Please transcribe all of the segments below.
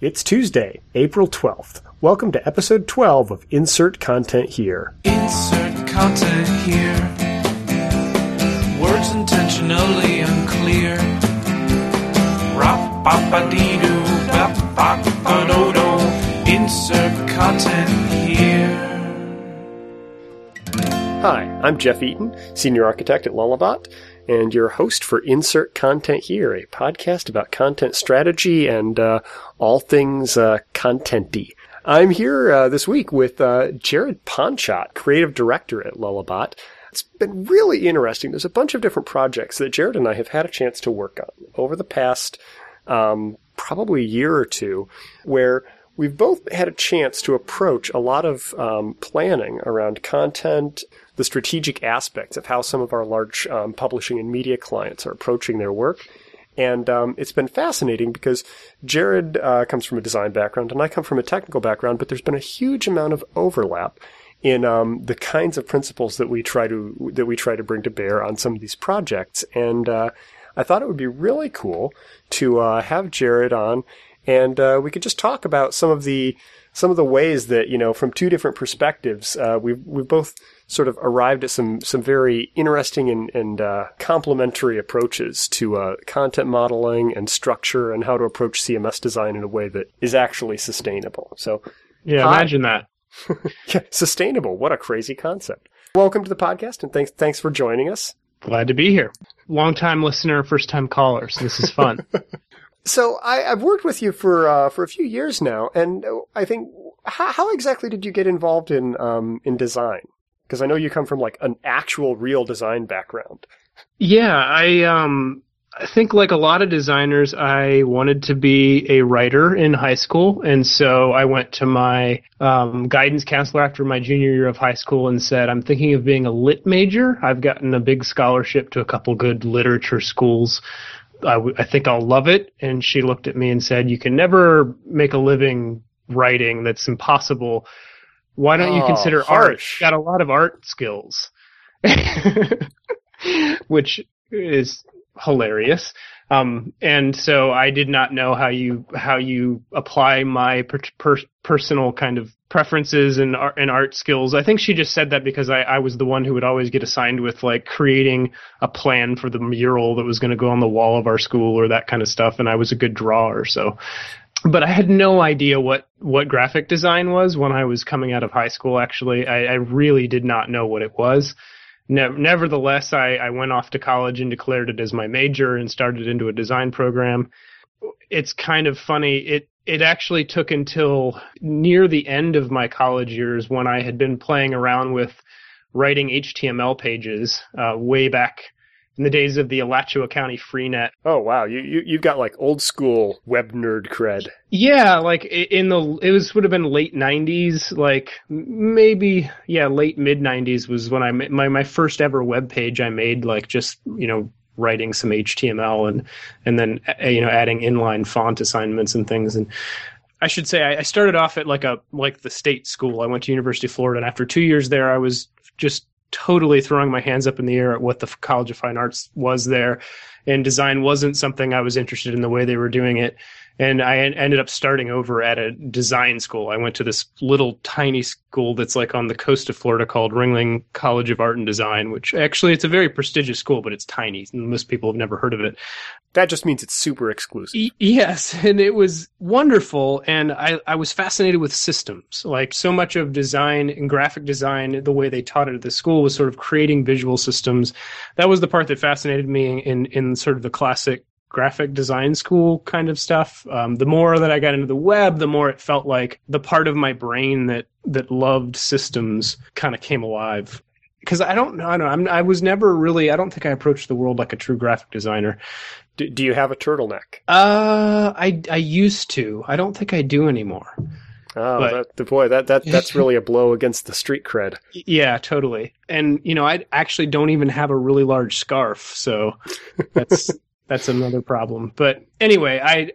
It's Tuesday, April 12th. Welcome to episode 12 of Insert Content Here. Insert content here. Words intentionally unclear. Rop bop dee doo bop bop a do do. Insert content here. Hi, I'm Jeff Eaton, Senior Architect at Lullabot, and your host for Insert Content Here, a podcast about content strategy and uh, all things uh, contenty. I'm here uh, this week with uh, Jared Ponchot, Creative Director at Lullabot. It's been really interesting. There's a bunch of different projects that Jared and I have had a chance to work on over the past um, probably year or two, where we've both had a chance to approach a lot of um, planning around content, the strategic aspects of how some of our large um, publishing and media clients are approaching their work. And um, it's been fascinating because Jared uh, comes from a design background and I come from a technical background, but there's been a huge amount of overlap in um, the kinds of principles that we try to that we try to bring to bear on some of these projects. And uh, I thought it would be really cool to uh, have Jared on, and uh, we could just talk about some of the some of the ways that you know from two different perspectives uh, we've we've both sort of arrived at some some very interesting and, and uh, complementary approaches to uh, content modeling and structure and how to approach CMS design in a way that is actually sustainable. So, Yeah, Hi. imagine that. yeah, sustainable. What a crazy concept. Welcome to the podcast, and thanks thanks for joining us. Glad to be here. Long time listener, first time caller, so this is fun. So I, I've worked with you for uh, for a few years now, and I think how, how exactly did you get involved in um, in design? Because I know you come from like an actual real design background. yeah, I um I think like a lot of designers, I wanted to be a writer in high school, and so I went to my um, guidance counselor after my junior year of high school and said, "I'm thinking of being a lit major. I've gotten a big scholarship to a couple good literature schools. I, w- I think I'll love it." And she looked at me and said, "You can never make a living writing. That's impossible. Why don't you Oh, consider art? harsh. You got a lot of art skills." Which is hilarious. Um, and so I did not know how you how you apply my per- per- personal kind of preferences and art, and art skills. I think she just said that because I, I was the one who would always get assigned with like creating a plan for the mural that was going to go on the wall of our school or that kind of stuff, and I was a good drawer. So, but I had no idea what what graphic design was when I was coming out of high school. Actually, I, I really did not know what it was. Ne- nevertheless, I, I went off to college and declared it as my major and started into a design program. It's kind of funny. It it actually took until near the end of my college years when I had been playing around with writing HTML pages uh, way back in the days of the Alachua County Freenet. Oh wow, you, you you've got like old school web nerd cred. Yeah, like in the it was would have been late '90s, like maybe yeah, late mid '90s was when I my my first ever web page I made, like just you know writing some HTML and and then you know adding inline font assignments and things and. I should say I I started off at like a like the state school. I went to University of Florida, and after two years there, I was just totally throwing my hands up in the air at what the College of Fine Arts was there, and design wasn't something I was interested in the way they were doing it and I en- ended up starting over at a design school. I went to this little tiny school that's like on the coast of Florida called Ringling College of Art and Design, which actually it's a very prestigious school, but it's tiny. Most people have never heard of it. That just means it's super exclusive. Y- yes, and it was wonderful, and I, I was fascinated with systems. Like so much of design and graphic design, the way they taught it at the school was sort of creating visual systems. That was the part that fascinated me in in sort of the classic graphic design school kind of stuff. Um, the more that I got into the web, the more it felt like the part of my brain that that loved systems kind of came alive. Because I don't know, I don't I'm, I was never really. I don't think I approached the world like a true graphic designer. Do, do you have a turtleneck? Uh, I I used to. I don't think I do anymore. Oh, But- that, the boy, that, that that's really a blow against the street cred. Yeah, totally. And you know, I actually don't even have a really large scarf, so that's that's another problem. But anyway, I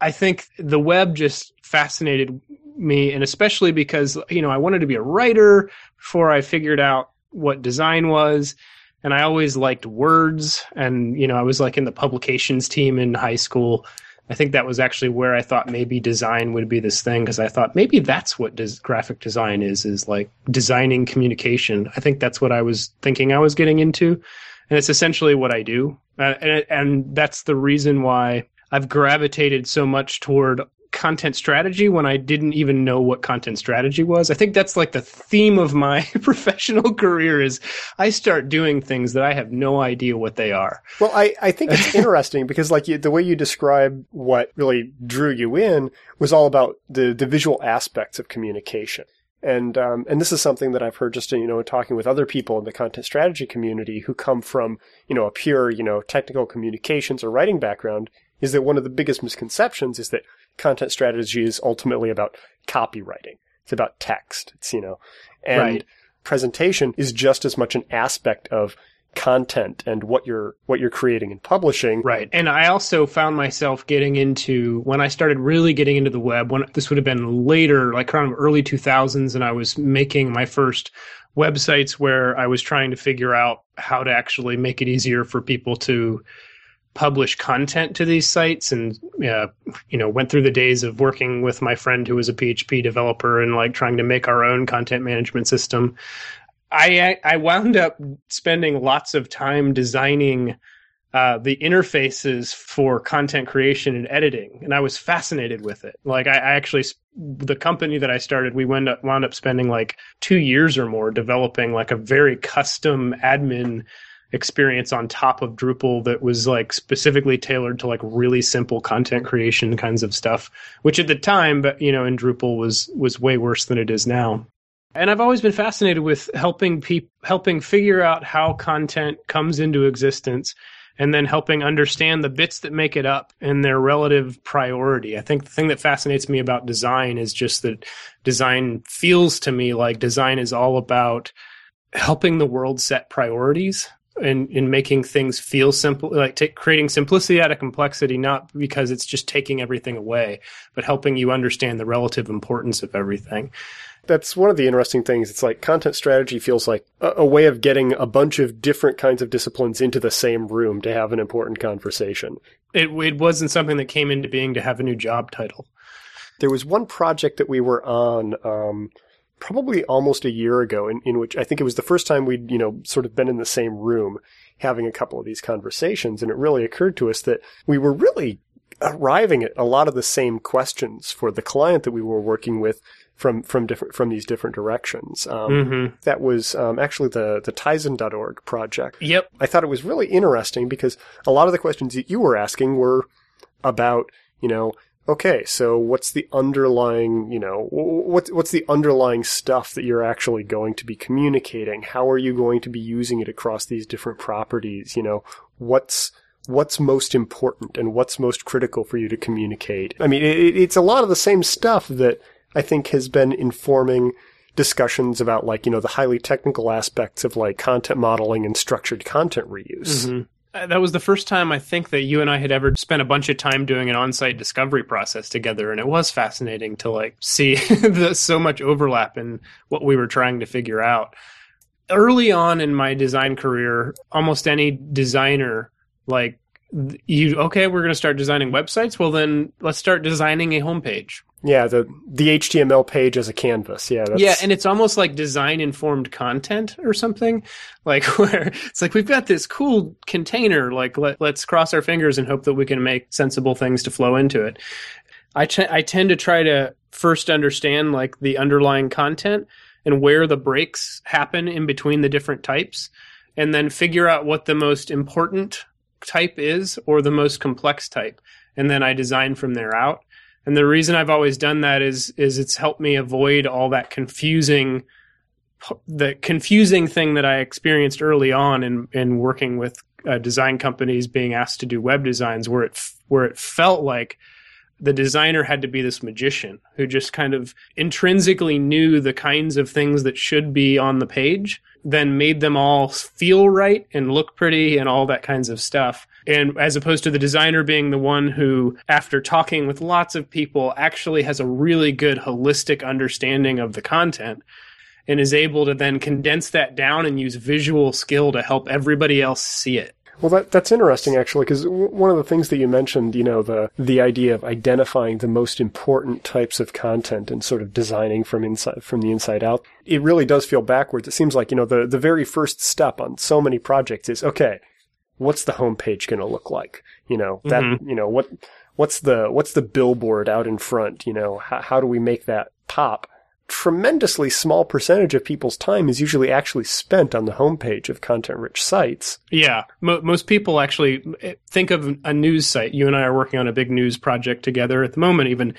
I- think the web just fascinated me, and especially because you know I wanted to be a writer before I figured out what design was. And I always liked words, and you know I was like in the publications team in high school, I think that was actually where I thought maybe design would be this thing because I thought maybe that's what des- graphic design is is like designing communication. I think that's what I was thinking I was getting into, and it's essentially what I do. Uh, and and that's the reason why I've gravitated so much toward content strategy when I didn't even know what content strategy was. I think that's like the theme of my professional career is I start doing things that I have no idea what they are. Well, I, I think it's interesting because like you, the way you describe what really drew you in was all about the, the visual aspects of communication. And um, and this is something that I've heard just you know talking with other people in the content strategy community who come from you know a pure you know technical communications or writing background is that one of the biggest misconceptions is that content strategy is ultimately about copywriting. It's about text. It's, you know, and Right. presentation is just as much an aspect of content and what you're, what you're creating and publishing. Right. And I also found myself getting into when I started really getting into the web, when this would have been later, like of early 2000s, and I was making my first websites where I was trying to figure out how to actually make it easier for people to publish content to these sites and uh, you know went through the days of working with my friend who was a php developer and like trying to make our own content management system i i wound up spending lots of time designing uh, the interfaces for content creation and editing, and I was fascinated with it. Like, I, I actually, the company that I started, we wound up, wound up spending like two years or more developing like a very custom admin experience on top of Drupal that was like specifically tailored to like really simple content creation kinds of stuff, which at the time, but you know, in Drupal was was way worse than it is now. And I've always been fascinated with helping people helping figure out how content comes into existence and then helping understand the bits that make it up and their relative priority. I think the thing that fascinates me about design is just that design feels to me like design is all about helping the world set priorities and in making things feel simple like take, creating simplicity out of complexity not because it's just taking everything away but helping you understand the relative importance of everything That's one of the interesting things. It's like content strategy feels like a, a way of getting a bunch of different kinds of disciplines into the same room to have an important conversation. it, it wasn't something that came into being to have a new job title There was one project that we were on, um, probably almost a year ago, in, in which I think it was the first time we'd, you know, sort of been in the same room having a couple of these conversations. And it really occurred to us that we were really arriving at a lot of the same questions for the client that we were working with from, from different, from these different directions. Um, mm-hmm. that was, um, actually the, the Tizen.org project. yep I thought it was really interesting because a lot of the questions that you were asking were about, you know, okay, so what's the underlying, you know, what's what's the underlying stuff that you're actually going to be communicating? How are you going to be using it across these different properties? You know, what's what's most important and what's most critical for you to communicate? I mean, it, it's a lot of the same stuff that I think has been informing discussions about like, you know, the highly technical aspects of like content modeling and structured content reuse. Mhm. Uh, That was the first time I think that you and I had ever spent a bunch of time doing an on-site discovery process together, and it was fascinating to like see the, so much overlap in what we were trying to figure out. Early on in my design career, almost any designer like you okay, we're going to start designing websites. Well, then let's start designing a homepage. Yeah, the the HTML page as a canvas. Yeah, Yeah, and it's almost like design informed content or something. Like where it's like we've got this cool container, like let, let's cross our fingers and hope that we can make sensible things to flow into it. I I tend to try to first understand like the underlying content and where the breaks happen in between the different types and then figure out what the most important type is or the most complex type and then I design from there out. And the reason I've always done that is is it's helped me avoid all that confusing the confusing thing that I experienced early on in in working with uh, design companies being asked to do web designs where it where it felt like the designer had to be this magician who just kind of intrinsically knew the kinds of things that should be on the page then made them all feel right and look pretty and all that kinds of stuff. And as opposed to the designer being the one who after talking with lots of people actually has a really good holistic understanding of the content and is able to then condense that down and use visual skill to help everybody else see it Well, that that's interesting actually, because w- one of the things that you mentioned, you know, the the idea of identifying the most important types of content and sort of designing from inside from the inside out, it really does feel backwards. It seems like you know the the very first step on so many projects is okay, what's the homepage going to look like? You know that mm-hmm. you know what what's the what's the billboard out in front? You know how how do we make that pop? Tremendously small percentage of people's time is usually actually spent on the homepage of content rich sites. Yeah, Mo- most people actually eh, think of a news site. You and I are working on a big news project together at the moment, even,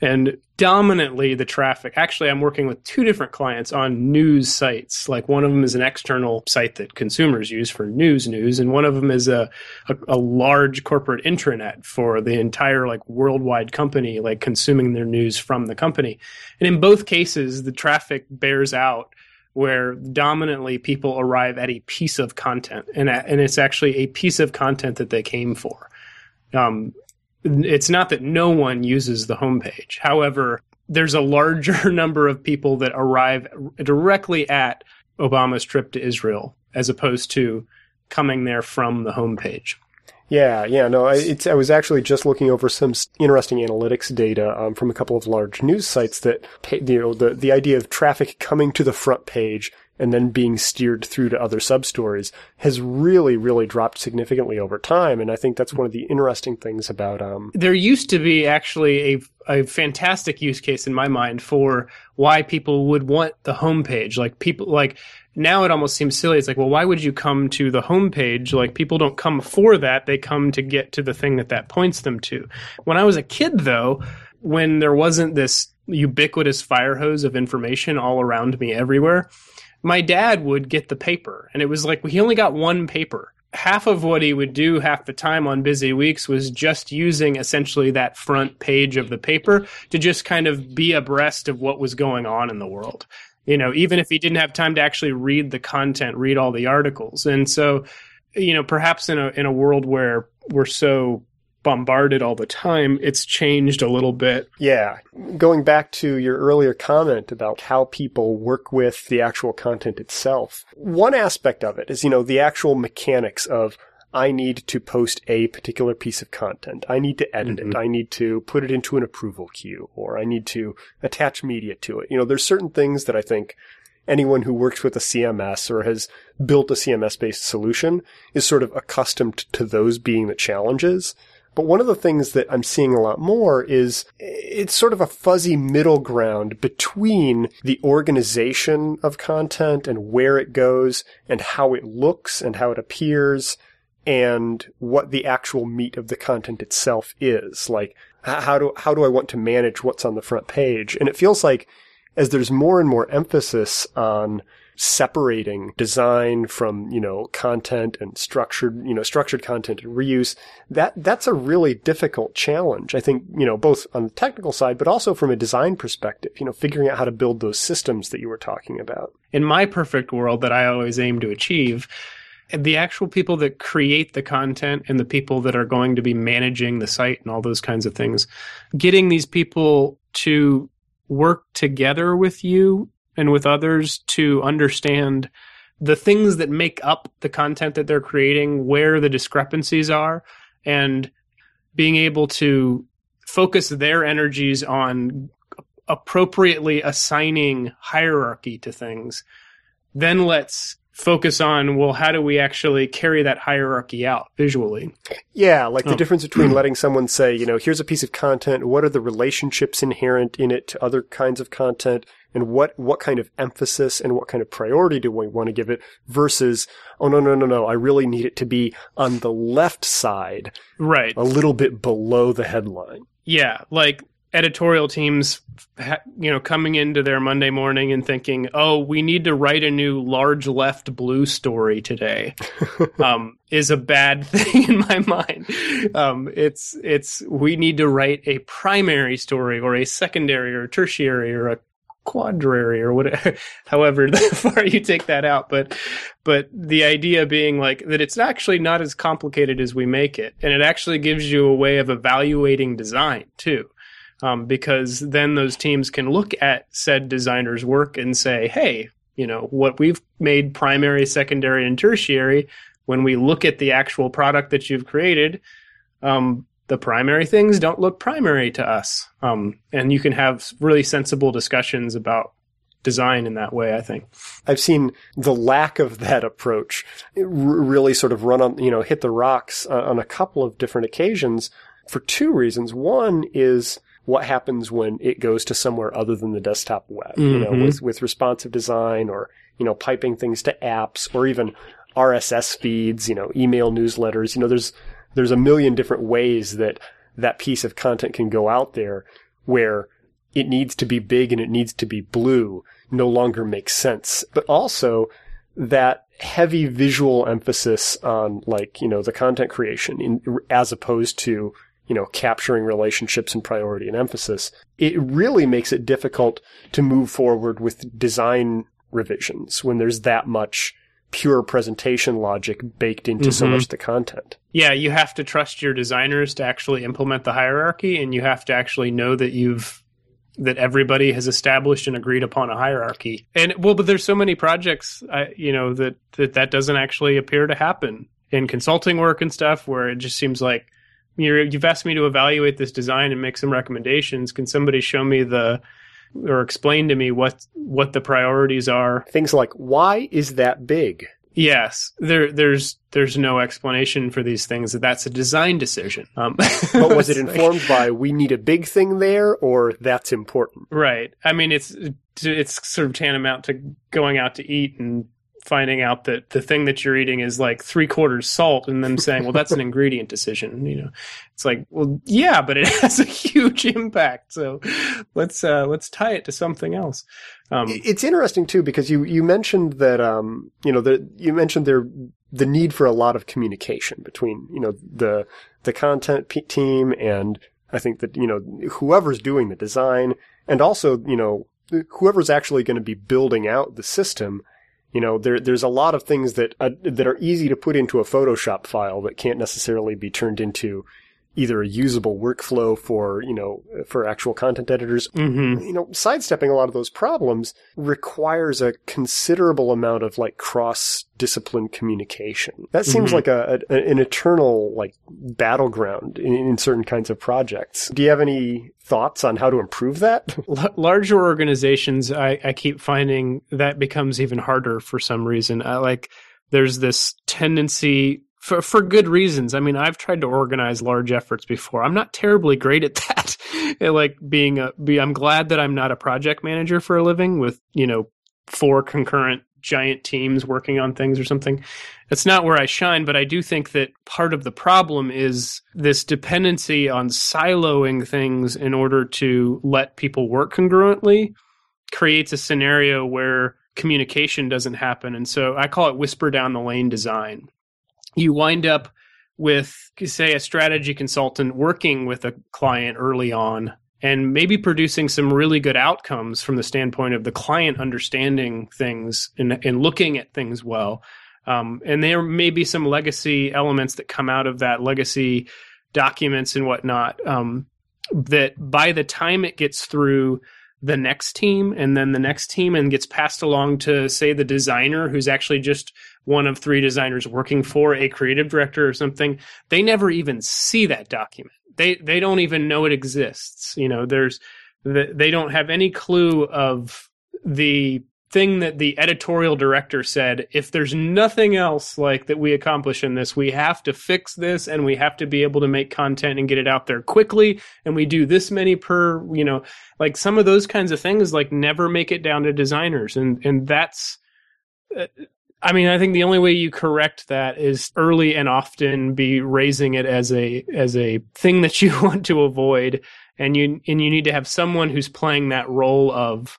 and dominantly the traffic. Actually, I'm working with two different clients on news sites. Like one of them is an external site that consumers use for news news, and one of them is a a, a large corporate intranet for the entire like worldwide company, like consuming their news from the company. And in both cases, the traffic bears out where dominantly people arrive at a piece of content, and and it's actually a piece of content that they came for. Um, it's not that no one uses the homepage. However, there's a larger number of people that arrive directly at Obama's trip to Israel as opposed to coming there from the homepage. Yeah, yeah, no, I, it's, I was actually just looking over some interesting analytics data um, from a couple of large news sites that, you know, the, the idea of traffic coming to the front page and then being steered through to other sub stories has really, really dropped significantly over time. And I think that's one of the interesting things about. Um, there used to be actually a, a fantastic use case in my mind for why people would want the homepage. Like people, like now it almost seems silly. It's like, well, why would you come to the homepage? Like people don't come for that; they come to get to the thing that that points them to. When I was a kid, though, when there wasn't this ubiquitous fire hose of information all around me everywhere my dad would get the paper and it was like he only got one paper. Half of what he would do half the time on busy weeks was just using essentially that front page of the paper to just kind of be abreast of what was going on in the world. You know even if he didn't have time to actually read the content read all the articles. And so you know perhaps in a in a world where we're so bombarded all the time, it's changed a little bit. Yeah. Going back to your earlier comment about how people work with the actual content itself, one aspect of it is, you know, the actual mechanics of I need to post a particular piece of content. I need to edit mm-hmm. it. I need to put it into an approval queue or I need to attach media to it. You know, there's certain things that I think anyone who works with a CMS or has built a CMS based solution is sort of accustomed to those being the challenges. But one of the things that I'm seeing a lot more is it's sort of a fuzzy middle ground between the organization of content and where it goes and how it looks and how it appears and what the actual meat of the content itself is. Like, how do, how do I want to manage what's on the front page? And it feels like as there's more and more emphasis on separating design from, you know, content and structured, you know, structured content and reuse, that, that's a really difficult challenge. I think, you know, both on the technical side, but also from a design perspective, you know, figuring out how to build those systems that you were talking about. In my perfect world that I always aim to achieve, the actual people that create the content and the people that are going to be managing the site and all those kinds of things, getting these people to work together with you and with others to understand the things that make up the content that they're creating, where the discrepancies are, and being able to focus their energies on appropriately assigning hierarchy to things. Then let's focus on well how do we actually carry that hierarchy out visually yeah like the oh. difference between letting someone say you know here's a piece of content what are the relationships inherent in it to other kinds of content and what, what kind of emphasis and what kind of priority do we want to give it versus, oh no, no, no, no, I really need it to be on the left side. Right. A little bit below the headline. Yeah. Like editorial teams, you know, coming into their Monday morning and thinking, "Oh, we need to write a new large left blue story today," um, is a bad thing in my mind. Um, it's it's we need to write a primary story or a secondary or tertiary or a quadrary or whatever however far you take that out. But but the idea being like that it's actually not as complicated as we make it. And it actually gives you a way of evaluating design too um, because then those teams can look at said designer's work and say hey you know what we've made primary secondary and tertiary when we look at the actual product that you've created, um, the primary things don't look primary to us. Um, and you can have really sensible discussions about design in that way, I think. I've seen the lack of that approach really sort of run on, you know, hit the rocks uh, on a couple of different occasions for two reasons. One is what happens when it goes to somewhere other than the desktop web, you know, Mhm. with, with responsive design or, you know, piping things to apps or even RSS feeds, you know, email newsletters. You know, there's, there's a million different ways that that piece of content can go out there where it needs to be big and it needs to be blue no longer makes sense. But also that heavy visual emphasis on like, you know, the content creation in, as opposed to, you know, capturing relationships and priority and emphasis. It really makes it difficult to move forward with design revisions when there's that much pure presentation logic baked into so Mhm. much of the content. Yeah, you have to trust your designers to actually implement the hierarchy, and you have to actually know that you've that everybody has established and agreed upon a hierarchy. And well, but there's so many projects, I, you know, that, that that doesn't actually appear to happen in consulting work and stuff, where it just seems like you're, you've asked me to evaluate this design and make some recommendations. Can somebody show me the or explain to me what what the priorities are Things like, why is that big? Yes, there, there's, there's no explanation for these things. That that's a design decision. Um, But was it it's like- informed by we need a big thing there or that's important? right. I mean, it's it's sort of tantamount to going out to eat and finding out that the thing that you're eating is like three quarters salt, and then saying, "Well, that's an ingredient decision." You know, it's like, well, yeah, but it has a huge impact. So let's uh, let's tie it to something else. Um, It's interesting too because you you mentioned that um you know that you mentioned there the need for a lot of communication between you know the the content p- team and I think that you know whoever's doing the design and also you know whoever's actually going to be building out the system you know there there's a lot of things that uh, that are easy to put into a Photoshop file that can't necessarily be turned into either a usable workflow for you know for actual content editors mhm. you know, sidestepping a lot of those problems requires a considerable amount of like cross discipline communication. That seems Mhm. like a, a an eternal like battleground in, in certain kinds of projects. Do you have any thoughts on how to improve that? L- larger organizations, I, I keep finding that becomes even harder for some reason. I like there's this tendency for for good reasons. I mean, I've tried to organize large efforts before. I'm not terribly great at that. Like being a, be, I'm glad that I'm not a project manager for a living with you know four concurrent giant teams working on things or something. That's not where I shine, but I do think that part of the problem is this dependency on siloing things in order to let people work congruently creates a scenario where communication doesn't happen. And so I call it whisper down the lane design. You wind up with, say, a strategy consultant working with a client early on and maybe producing some really good outcomes from the standpoint of the client understanding things and, and looking at things well. Um, and there may be some legacy elements that come out of that legacy documents and whatnot um, that by the time it gets through the next team and then the next team and gets passed along to say the designer who's actually just one of three designers working for a creative director or something they never even see that document. They they don't even know it exists. You know there's they don't have any clue of the thing that the editorial director said if there's nothing else like that we accomplish in this we have to fix this and we have to be able to make content and get it out there quickly and we do this many per you know like some of those kinds of things like never make it down to designers and and that's uh, I mean, I think the only way you correct that is early and often be raising it as a as a thing that you want to avoid, and you and you need to have someone who's playing that role of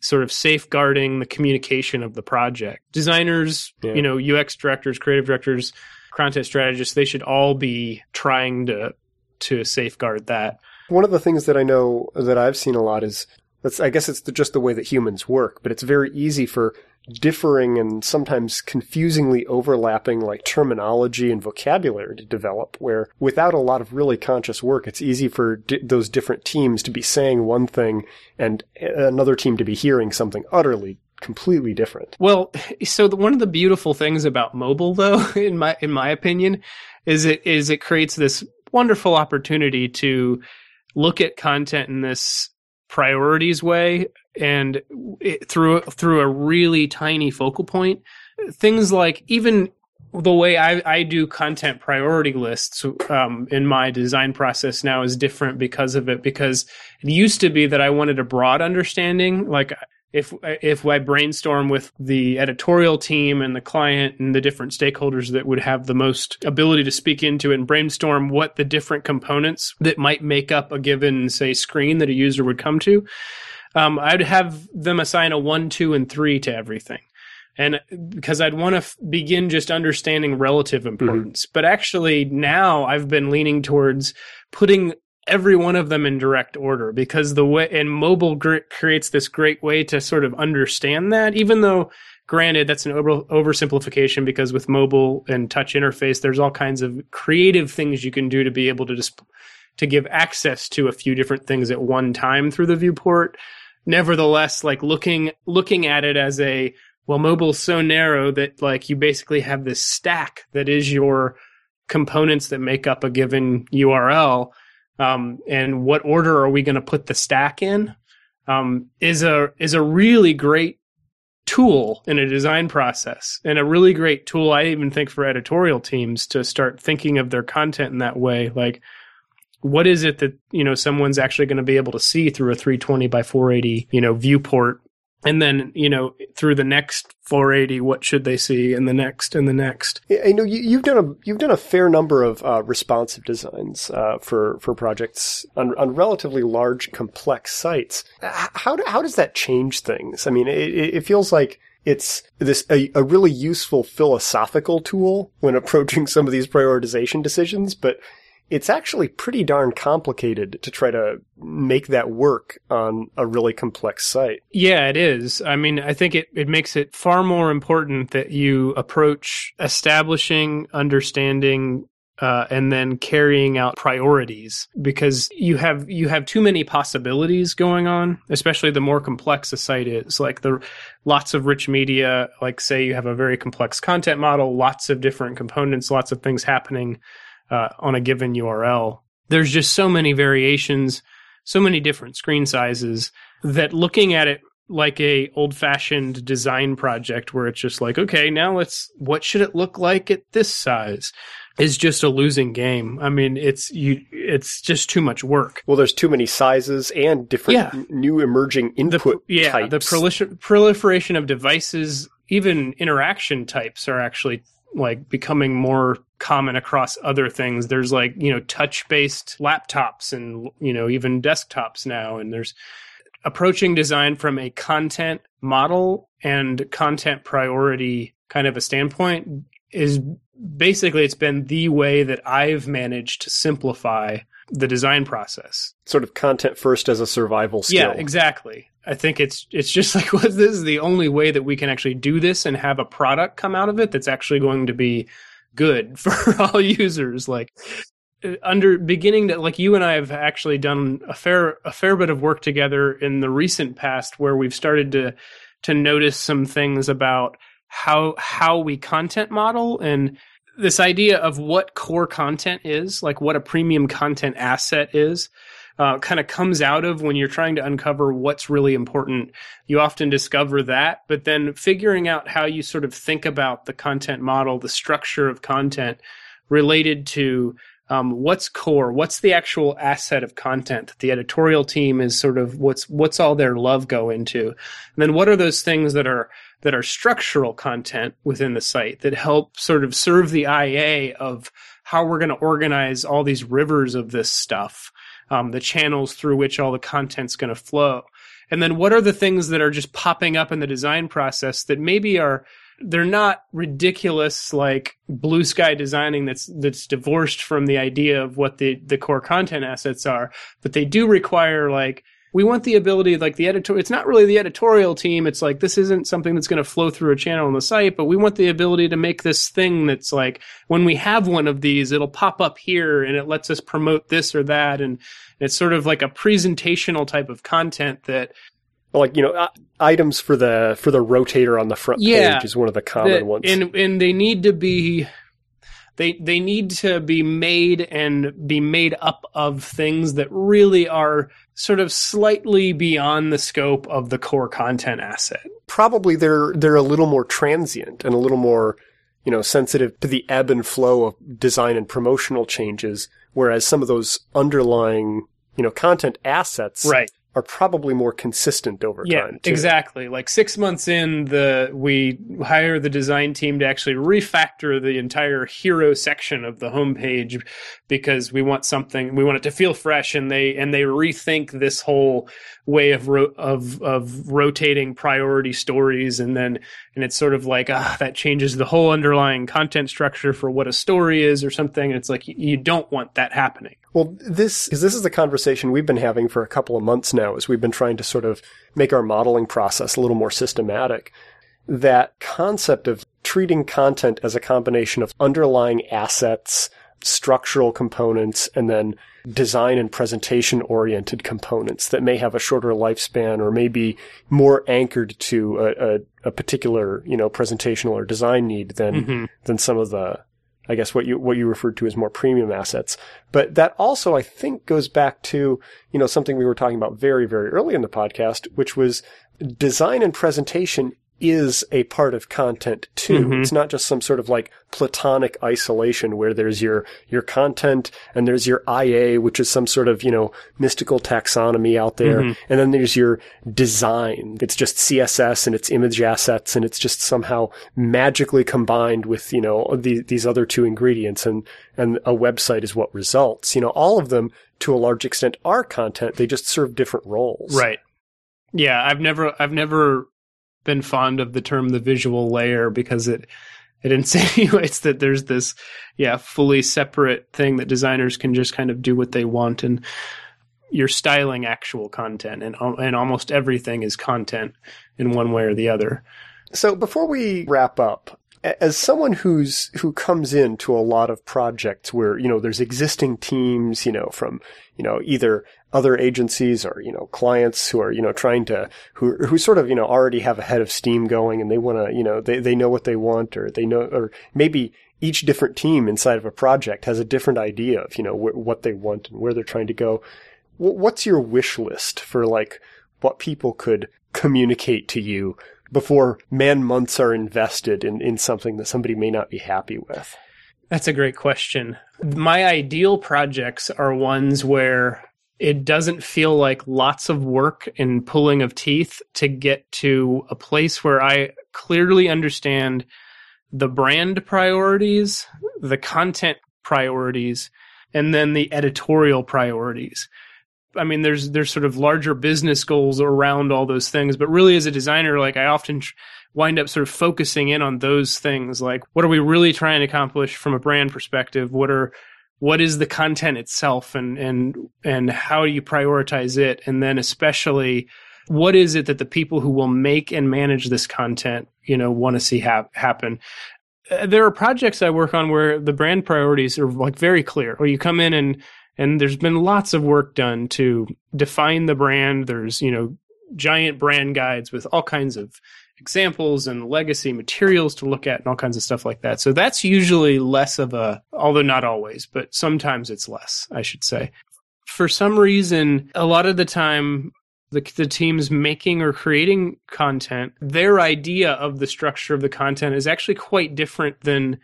sort of safeguarding the communication of the project. Designers, Yeah. you know, UX directors, creative directors, content strategists, they should all be trying to to safeguard that. One of the things that I know that I've seen a lot is that's I guess it's the, just the way that humans work, but it's very easy for differing and sometimes confusingly overlapping like terminology and vocabulary to develop where without a lot of really conscious work it's easy for di- those different teams to be saying one thing and uh, another team to be hearing something utterly completely different. Well, so the, one of the beautiful things about mobile, though, in my in my opinion, is it is it creates this wonderful opportunity to look at content in this priorities way and it, through through a really tiny focal point. Things like even the way I, I do content priority lists um, in my design process now is different because of it. Because it used to be that I wanted a broad understanding, like if if I brainstorm with the editorial team and the client and the different stakeholders that would have the most ability to speak into it and brainstorm what the different components that might make up a given say screen that a user would come to, um, I'd have them assign a one, two, and three to everything and because I'd want to f- begin just understanding relative importance. Mm-hmm. But actually, now I've been leaning towards putting every one of them in direct order because the way and mobile creates this great way to sort of understand that, even though. Granted, that's an over- oversimplification because with mobile and touch interface, there's all kinds of creative things you can do to be able to just to give access to a few different things at one time through the viewport. Nevertheless, like looking looking at it as a well, mobile's so narrow that like you basically have this stack that is your components that make up a given URL. Um, and what order are we going to put the stack in? Um, is a is a really great tool in a design process and a really great tool I even think for editorial teams to start thinking of their content in that way like what is it that you know someone's actually going to be able to see through a 320 by 480 you know viewport and then you know through the next 480 what should they see? And the next and the next. I know you, have done a you've done a fair number of uh, responsive designs uh, for for projects on, on, relatively large complex sites. How, do, how does that change things? I mean it, it feels like it's this a, a really useful philosophical tool when approaching some of these prioritization decisions but it's actually pretty darn complicated to try to make that work on a really complex site. Yeah, it is. I mean, I think it, it makes it far more important that you approach establishing, understanding, uh, and then carrying out priorities because you have you have too many possibilities going on especially the more complex a site is like the lots of rich media like say you have a very complex content model lots of different components lots of things happening uh, on a given URL. There's just so many variations, so many different screen sizes that looking at it like a old fashioned design project where it's just like, okay, now let's, what should it look like at this size? Is just a losing game. I mean, it's you. It's just too much work. Well, there's too many sizes and different yeah. n- new emerging input the, yeah, types. the prolifer- proliferation of devices, even interaction types, are actually like becoming more common across other things. There's like, you know, touch based laptops and, you know, even desktops now. And there's approaching design from a content model and content priority kind of a standpoint is basically it's been the way that I've managed to simplify the design process. Sort of content first as a survival skill. Yeah, exactly. I think it's it's just like well, this is the only way that we can actually do this and have a product come out of it that's actually going to be good for all users. Like uh, under beginning to like you and I have actually done a fair a fair bit of work together in the recent past where we've started to to notice some things about how how we content model and this idea of what core content is, like what a premium content asset is uh, kind of comes out of when you're trying to uncover what's really important. You often discover that, but then figuring out how you sort of think about the content model, the structure of content related to um, what's core, what's the actual asset of content that the editorial team is sort of what's what's all their love go into, and then what are those things that are that are structural content within the site that help sort of serve the IA of how we're going to organize all these rivers of this stuff um, the channels through which all the content's going to flow. And then what are the things that are just popping up in the design process that maybe are they're not ridiculous like blue sky designing that's that's divorced from the idea of what the the core content assets are, but they do require like we want the ability like the editor it's not really the editorial team it's like this isn't something that's going to flow through a channel on the site but we want the ability to make this thing that's like when we have one of these it'll pop up here and it lets us promote this or that and it's sort of like a presentational type of content that Like you know, uh, items for the for the rotator on the front Yeah. page is one of the common that- ones. and and they need to be they they need to be made and be made up of things that really are sort of slightly beyond the scope of the core content asset. Probably they're they're a little more transient and a little more you know sensitive to the ebb and flow of design and promotional changes, whereas some of those underlying you know content assets Right. Are probably more consistent over Yeah, time. too. exactly. Like six months in, the we hire the design team to actually refactor the entire hero section of the homepage because we want something. We want it to feel fresh, and they and they rethink this whole way of ro- of of rotating priority stories, and then and it's sort of like ah, that changes the whole underlying content structure for what a story is or something. And it's like you, don't want that happening. Well, this because this is the conversation we've been having for a couple of months now, as we've been trying to sort of make our modeling process a little more systematic. That concept of treating content as a combination of underlying assets, structural components, and then design and presentation oriented components that may have a shorter lifespan or may be more anchored to a, a, a particular, you know, presentational or design need than Mhm. than some of the I guess what you what you referred to as more premium assets. But that also I think goes back to, you know, something we were talking about very very early in the podcast, which was design and presentation is a part of content too. Mhm. It's not just some sort of like platonic isolation where there's your your content and there's your IA, which is some sort of, you know, mystical taxonomy out there. Mhm. And then there's your design. It's just CSS and it's image assets and it's just somehow magically combined with, you know, the, these other two ingredients and, and a website is what results. You know, all of them to a large extent are content. They just serve different roles. Right. Yeah, I've never I've never been fond of the term the visual layer because it it insinuates that there's this yeah, fully separate thing that designers can just kind of do what they want and you're styling actual content and and almost everything is content in one way or the other. So before we wrap up, as someone who's who comes into a lot of projects where you know there's existing teams, you know, from you know either other agencies or you know clients who are you know trying to who who sort of you know already have a head of steam going and they want to you know they they know what they want or they know or maybe each different team inside of a project has a different idea of you know wh- what they want and where they're trying to go. Wh- What's your wish list for like what people could communicate to you before man months are invested in, in something that somebody may not be happy with? That's a great question. My ideal projects are ones where it doesn't feel like lots of work and pulling of teeth to get to a place where I clearly understand the brand priorities, the content priorities, and then the editorial priorities. I mean, there's there's sort of larger business goals around all those things, but really, as a designer, like I often tr- wind up sort of focusing in on those things. Like, what are we really trying to accomplish from a brand perspective? What are what is the content itself, and and and how do you prioritize it? And then especially, what is it that the people who will make and manage this content, you know, want to see hap- happen? Uh, There are projects I work on where the brand priorities are like very clear. Where you come in and and there's been lots of work done to define the brand. There's, you know, giant brand guides with all kinds of examples and legacy materials to look at and all kinds of stuff like that. So that's usually less of a, although not always, but sometimes it's less, I should say. For some reason, a lot of the time, the, the teams making or creating content, their idea of the structure of the content is actually quite different than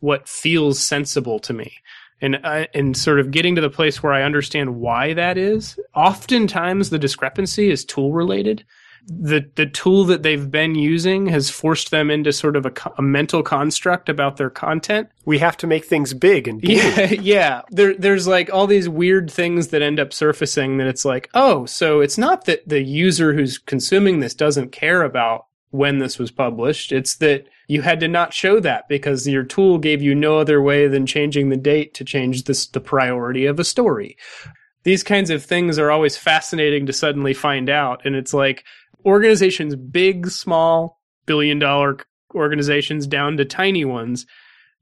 what feels sensible to me and and sort of getting to the place where I understand why that is. Oftentimes, the discrepancy is tool related. The the tool that they've been using has forced them into sort of a, a mental construct about their content. We have to make things big and. Yeah, yeah. There, there's like all these weird things that end up surfacing that it's like, oh, so it's not that the user who's consuming this doesn't care about when this was published. It's that you had to not show that because your tool gave you no other way than changing the date to change this, the priority of a story. These kinds of things are always fascinating to suddenly find out. And it's like organizations, big, small, billion dollar organizations down to tiny ones,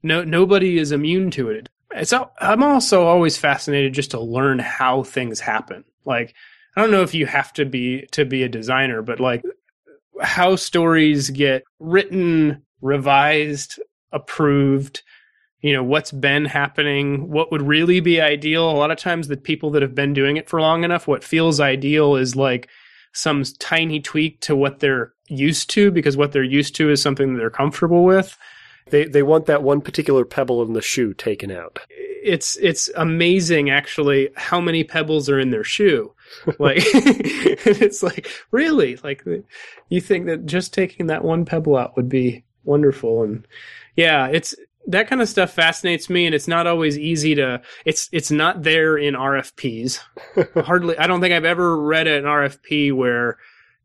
no, nobody is immune to it. Al- I'm also always fascinated just to learn how things happen. Like, I don't know if you have to be to be a designer, but like how stories get written, revised, approved, you know, what's been happening, what would really be ideal. A lot of times the people that have been doing it for long enough, what feels ideal is like some tiny tweak to what they're used to because what they're used to is something that they're comfortable with. They they want that one particular pebble in the shoe taken out. It's it's amazing actually how many pebbles are in their shoe. Like it's like really like you think that just taking that one pebble out would be wonderful and yeah, it's that kind of stuff fascinates me and it's not always easy to it's it's not there in RFPs. Hardly I don't think I've ever read an RFP where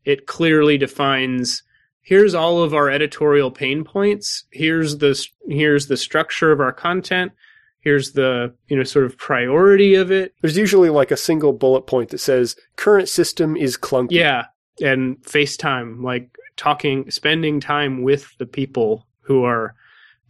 it clearly defines here's all of our editorial pain points here's the here's the structure of our content here's the you know sort of priority of it. There's usually like a single bullet point that says current system is clunky. Yeah and facetime like talking spending time with the people who are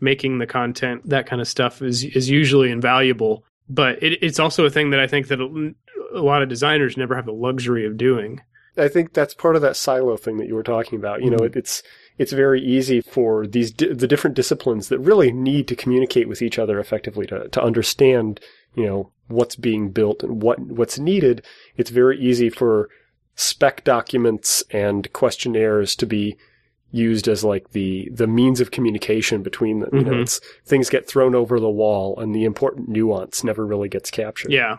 making the content that kind of stuff is is usually invaluable. But it, it's also a thing that i think that a lot of designers never have the luxury of doing. I think that's part of that silo thing that you were talking about. You know, mm-hmm. it, it's it's very easy for these di- the different disciplines that really need to communicate with each other effectively to to understand, you know, what's being built and what what's needed. It's very easy for spec documents and questionnaires to be used as like the the means of communication between them. You know, mm-hmm. it's things get thrown over the wall and the important nuance never really gets captured. yeah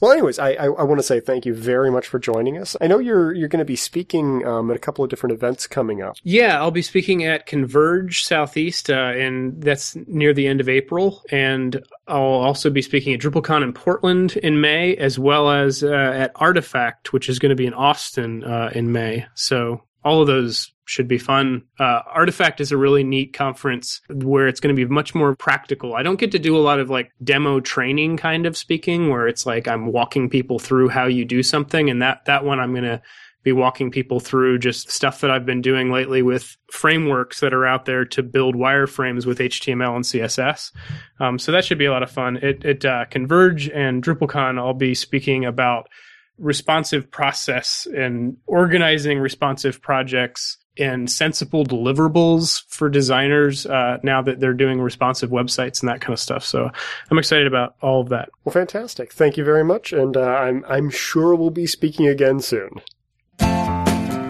Well, anyways, I, I, I want to say thank you very much for joining us. I know you're you're going to be speaking um, at a couple of different events coming up. Yeah, I'll be speaking at Converge Southeast, uh, and that's near the end of April. And I'll also be speaking at DrupalCon in Portland in May, as well as uh, at Artifact, which is going to be in Austin uh, in May. So all of those should be fun. Uh, Artifact is a really neat conference where it's going to be much more practical. I don't get to do a lot of like demo training kind of speaking, where it's like I'm walking people through how you do something, and that that one I'm going to be walking people through just stuff that I've been doing lately with frameworks that are out there to build wireframes with HTML and CSS. Um, so that should be a lot of fun. At, at uh, Converge and DrupalCon, I'll be speaking about responsive process and organizing responsive projects and sensible deliverables for designers uh, now that they're doing responsive websites and that kind of stuff. So I'm excited about all of that. Well, fantastic. Thank you very much, and uh, I'm I'm sure we'll be speaking again soon.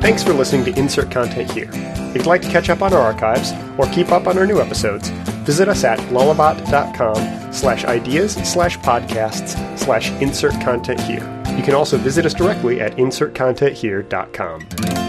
Thanks for listening to Insert Content Here. If you'd like to catch up on our archives or keep up on our new episodes, visit us at lullabot.com slash ideas slash podcasts slash insert content here. You can also visit us directly at insertcontenthere.com.